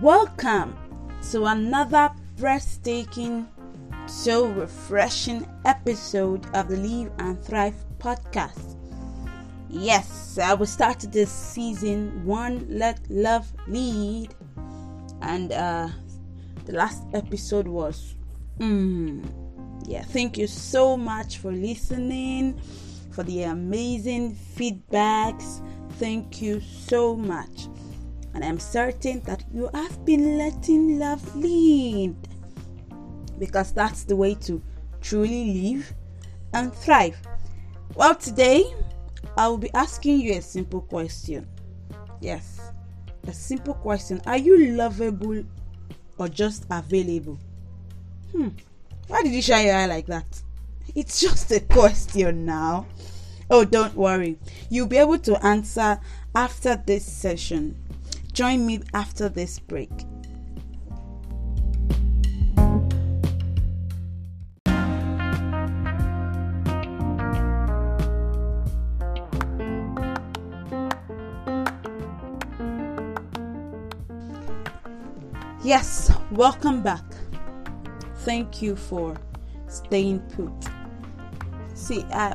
Welcome to another breathtaking, so refreshing episode of the Live and Thrive podcast. Yes, I will start this season one Let Love Lead, and uh, the last episode was. Mm, yeah, thank you so much for listening, for the amazing feedbacks. Thank you so much and I'm certain that you have been letting love lead because that's the way to truly live and thrive. Well, today I will be asking you a simple question. Yes, a simple question. Are you lovable or just available? Hmm, why did you shine your eye like that? It's just a question now. Oh, don't worry. You'll be able to answer after this session. Join me after this break. Yes, welcome back. Thank you for staying put. See, uh,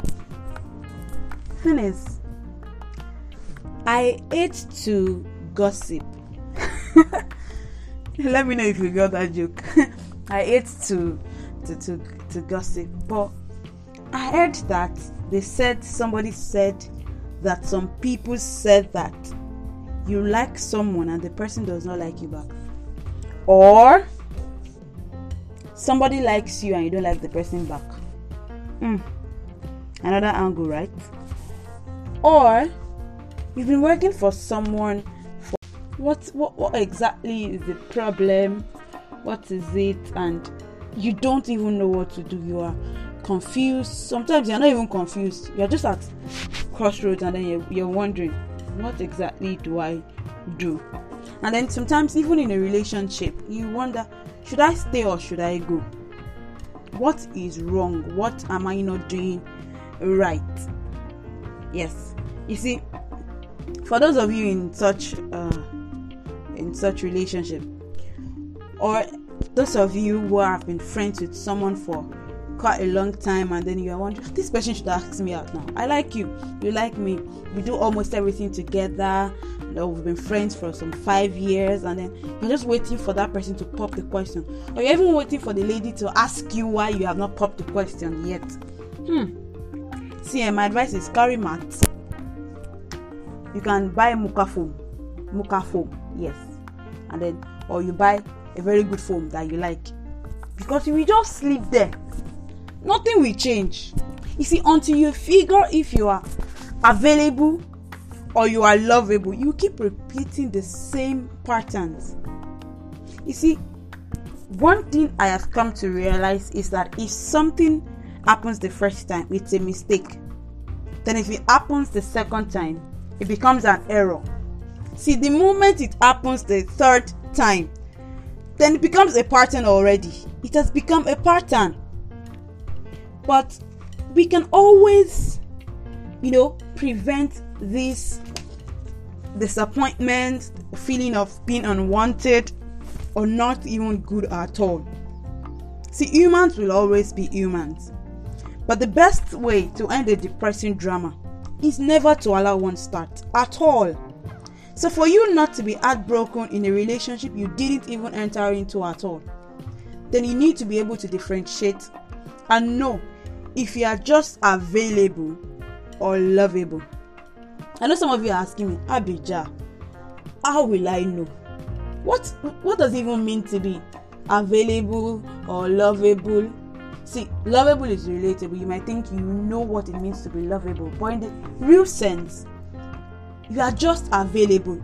thing is, I hate to gossip. Let me know if you got that joke. I hate to, to to to gossip, but I heard that they said somebody said that some people said that you like someone and the person does not like you back, or somebody likes you and you don't like the person back. Mm. Another angle, right? Or you've been working for someone what, what what exactly is the problem? What is it? And you don't even know what to do. You are confused. Sometimes you're not even confused. You're just at crossroads and then you're, you're wondering what exactly do i do? And then sometimes even in a relationship you wonder should i stay or should i go? What is wrong? What am i not doing right? Yes. You see for those of you in such uh, in such relationship. Or those of you who have been friends with someone for quite a long time and then you are wondering this person should ask me out now. I like you. You like me. We do almost everything together. We've been friends for some five years and then you're just waiting for that person to pop the question. Or you're even waiting for the lady to ask you why you have not popped the question yet. Hmm. See eh, my advice is carry mat. You can buy Mouka foam. Mouka foam yes. And then or you buy a very good phone that you like. Because you will just sleep there. Nothing will change. You see until you figure if you are available or you are lovable you keep repeating the same patterns. You see one thing i have come to realize is that if something happens the first time it's a mistake. Then if it happens the second time it becomes an error See, the moment it happens the third time, then it becomes a pattern already. It has become a pattern. But we can always, you know, prevent this disappointment, feeling of being unwanted, or not even good at all. See, humans will always be humans. But the best way to end a depressing drama is never to allow one start at all. So, for you not to be heartbroken in a relationship you didn't even enter into at all, then you need to be able to differentiate and know if you are just available or lovable. I know some of you are asking me, Abijah, how will I know? What what does it even mean to be available or lovable? See, lovable is relatable. You might think you know what it means to be lovable, but in the real sense, you are just available.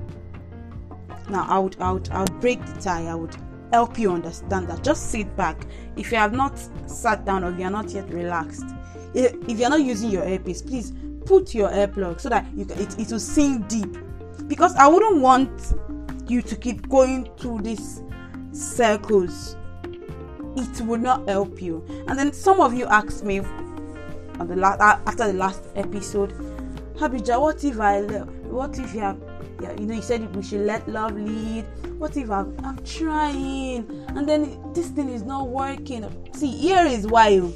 Now i would i would i would break the tie. I would help you understand that. Just sit back. If you have not sat down or you are not yet relaxed if, if you're not using your earpiece please put your earplug so that you it, it will sink deep. Because i wouldn't want you to keep going through these circles. It will not help you. And then some of you asked me on the last after the last episode Abijah, what if I what if you have you know you said we should let love lead. What if I'm, I'm trying and then this thing is not working? See here is why. Oh.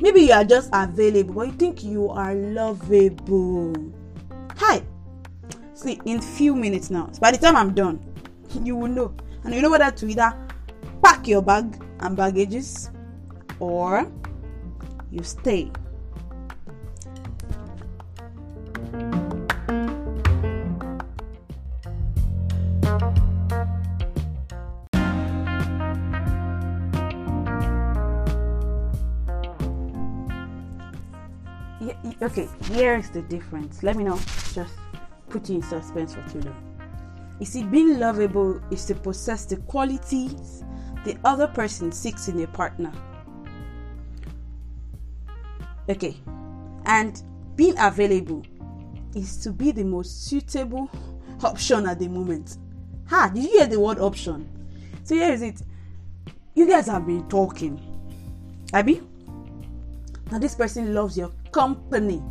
maybe you are just available but you think you are lovable. Hi. See in few minutes now by the time i'm done you will know. And you know whether to either pack your bag and baggages or you stay okay here is the difference. Let me know just put you in suspense for too long. You see being lovable is to possess the qualities the other person seeks in a partner. Okay and being available is to be the most suitable option at the moment. Ha did you hear the word option? So here is it. You guys have been talking. Abby now this person loves your company.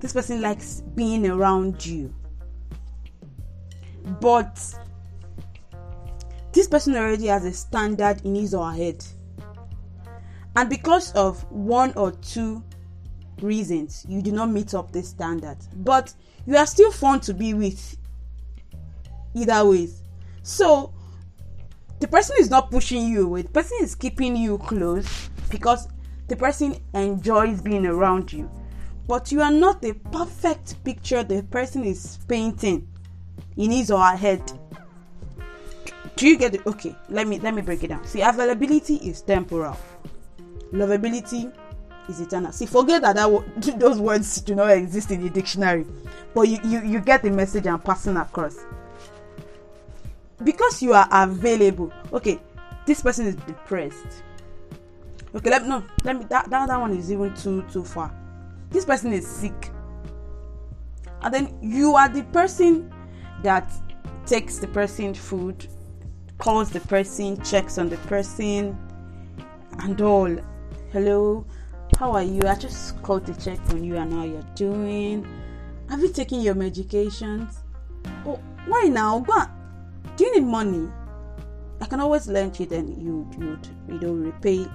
This person likes being around you. But this person already has a standard in his or her head. And because of one or two reasons, you do not meet up this standard. But you are still fun to be with either ways. So the person is not pushing you away, the person is keeping you close because the person enjoys being around you. But you are not the perfect picture the person is painting in his or her head. Do you get it? Okay let me let me break it down. See availability is temporal. Lovability is eternal. See forget that, that those words do not exist in the dictionary but you, you you get the message i'm passing across. Because you are available okay this person is depressed okay let me no let me that, that that one is even too too far. This person is sick. And then you are the person that takes the person food calls the person checks on the person and all. Hello how are you? I just called to check on you and how you're doing. Have you taken your medications? Oh why now? Go do you need money? I can always lend you then you you you repay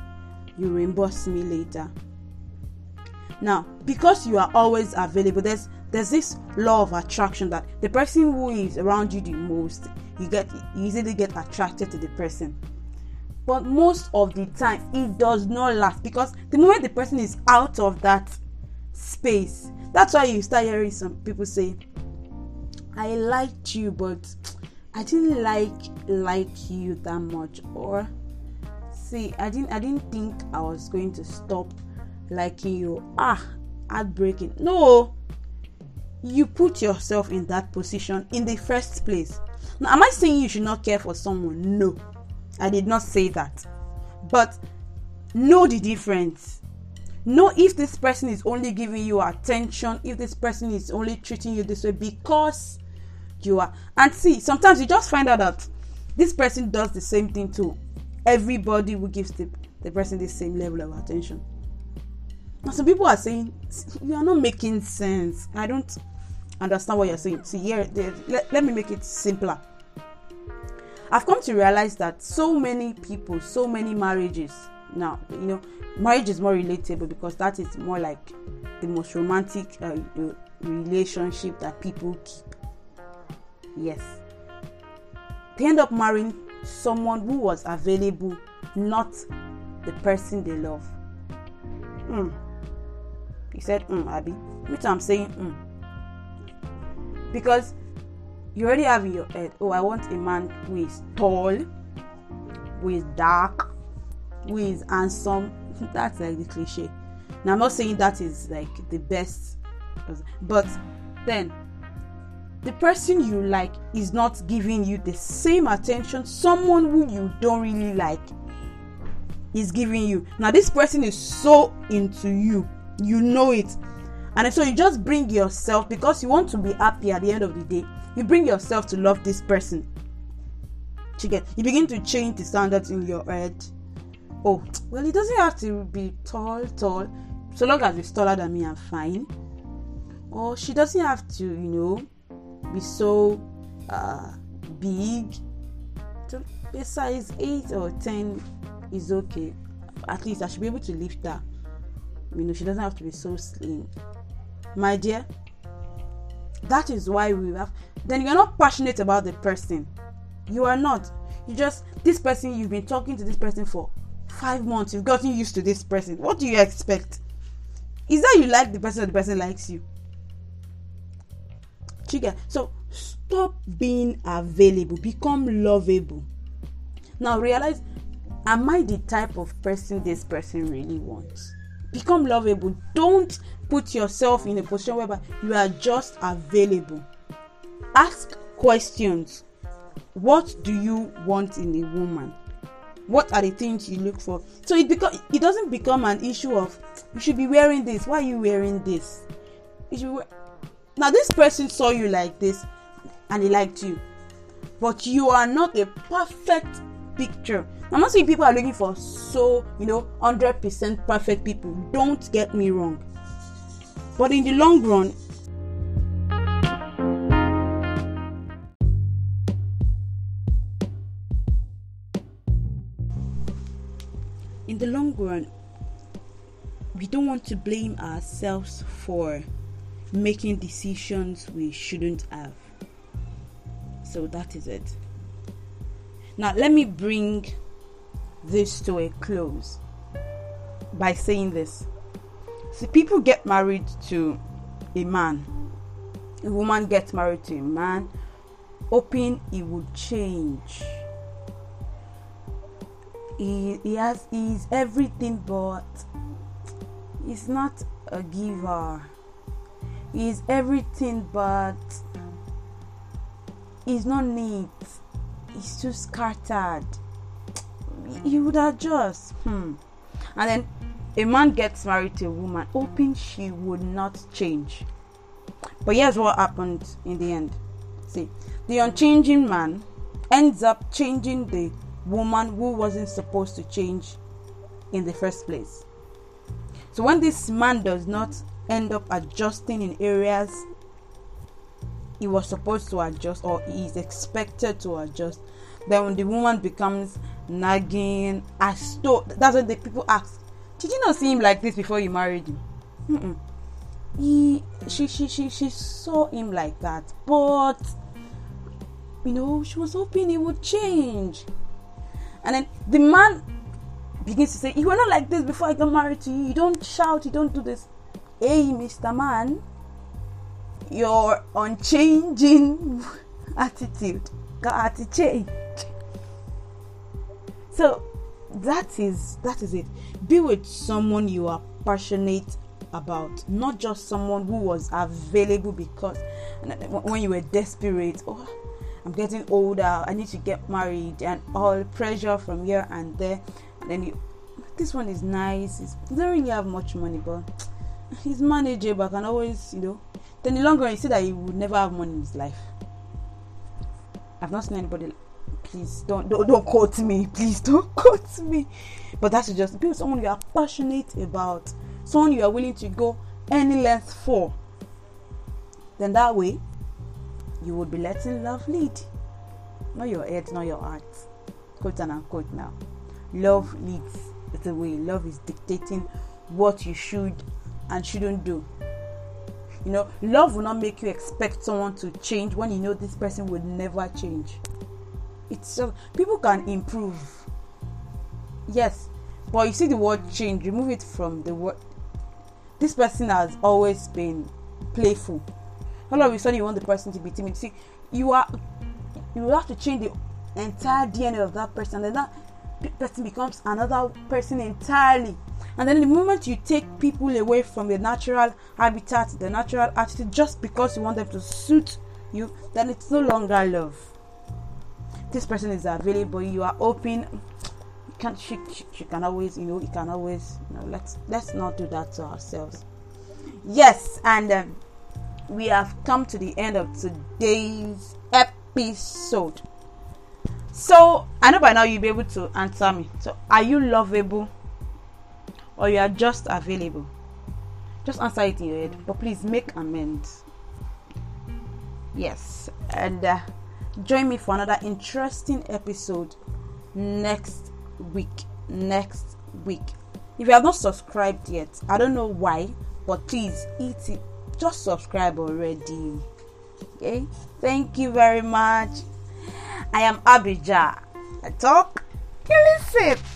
you reimburse me later. Now because you are always available there's there's this law of attraction that the person who is around you the most you get you easily get attracted to the person. But most of the time it does not last because the moment the person is out of that space that's why you start hearing some people say i liked you but i didn't like like you that much or i didn't i didn't think i was going to stop liking you. Ah heartbreaking. No you put yourself in that position in the first place. Now am i saying you should not care for someone? No i did not say that. But know the difference. Know if this person is only giving you attention if this person is only treating you this way because you are. And see sometimes you just find out that this person does the same thing too everybody will give the, the person the same level of attention. Now, some people are saying you are not making sense. I don't understand what you're saying. See, here, let, let me make it simpler. I've come to realize that so many people, so many marriages now, you know, marriage is more relatable because that is more like the most romantic uh, relationship that people keep. Yes. They end up marrying someone who was available, not the person they love. Mm. He said, mm, Abby. Which I'm saying, mm. Because you already have in your head, oh, I want a man who is tall, who is dark, who is handsome. That's like the cliche. Now, I'm not saying that is like the best, but then the person you like is not giving you the same attention someone who you don't really like is giving you. Now this person is so into you. You know it. And so you just bring yourself because you want to be happy at the end of the day you bring yourself to love this person. You you begin to change the standards in your head. Oh well it doesn't have to be tall tall. So long as it's taller than me i'm fine. Or she doesn't have to, you know, be so uh, big. To a size 8 or 10 is okay. At least I should be able to lift her. You know, she doesn't have to be so slim. My dear, that is why we have. Then you're not passionate about the person. You are not. You just, this person, you've been talking to this person for five months. You've gotten used to this person. What do you expect? Is that you like the person or the person likes you? Chica. So stop being available. Become lovable. Now realize, am I the type of person this person really wants? Become lovable. Don't put yourself in a position whereby you are just available. Ask questions. What do you want in a woman? What are the things you look for? So it become it doesn't become an issue of you should be wearing this. Why are you wearing this? You should. Now this person saw you like this and he liked you. But you are not a perfect picture. I'm not saying people are looking for so, you know, 100% perfect people. Don't get me wrong. But in the long run, in the long run, we don't want to blame ourselves for making decisions we shouldn't have. So that is it. Now, let me bring this to a close by saying this. See, people get married to a man, a woman gets married to a man, hoping he would change. He, he has he's everything but he's not a giver. He's everything but he's not neat. He's too scattered you would adjust. Hmm. And then a man gets married to a woman, hoping she would not change. But here's what happened in the end. See, the unchanging man ends up changing the woman who wasn't supposed to change in the first place. So when this man does not end up adjusting in areas he was supposed to adjust or he is expected to adjust, then when the woman becomes nagging, as though that's what the people ask. Did you not see him like this before you married him? Mm-mm. He, she, she, she, she saw him like that, but you know, she was hoping he would change. And then the man begins to say, You were not like this before I got married to you. You don't shout, you don't do this. Hey, Mr. Man, your unchanging attitude got to change. So that is that is it. Be with someone you are passionate about, not just someone who was available because uh, when you were desperate. Oh, I'm getting older. I need to get married, and all pressure from here and there. And then you, this one is nice. He doesn't really have much money, but he's manageable. I can always, you know. Then the longer you see that he would never have money in his life. I've not seen anybody please don't don't, don't quote me please don't quote me but that's just be someone you are passionate about someone you are willing to go any length for then that way you would be letting love lead not your head not your heart quote and unquote now love leads the way love is dictating what you should and shouldn't do. You know love will not make you expect someone to change when you know this person would never change. It's just people can improve. Yes but you see the word change. Remove it from the word this person has always been playful. All of a sudden you want the person to be timid. See you are you will have to change the entire dna of that person. And that person becomes another person entirely and then the moment you take people away from the natural habitat the natural attitude just because you want them to suit you then it's no longer love. This person is available you are open. You can she, she, she can always you know you can always you know let's let's not do that to ourselves. Yes and um, we have come to the end of today's episode. So i know by now you'll be able to answer me. So are you lovable or you are just available Just answer it in your head, but please make amends. Yes, and uh, join me for another interesting episode next week. Next week. If you have not subscribed yet, I don't know why, but please eat it. Just subscribe already. Okay. Thank you very much. I am Abijah. I talk, you listen.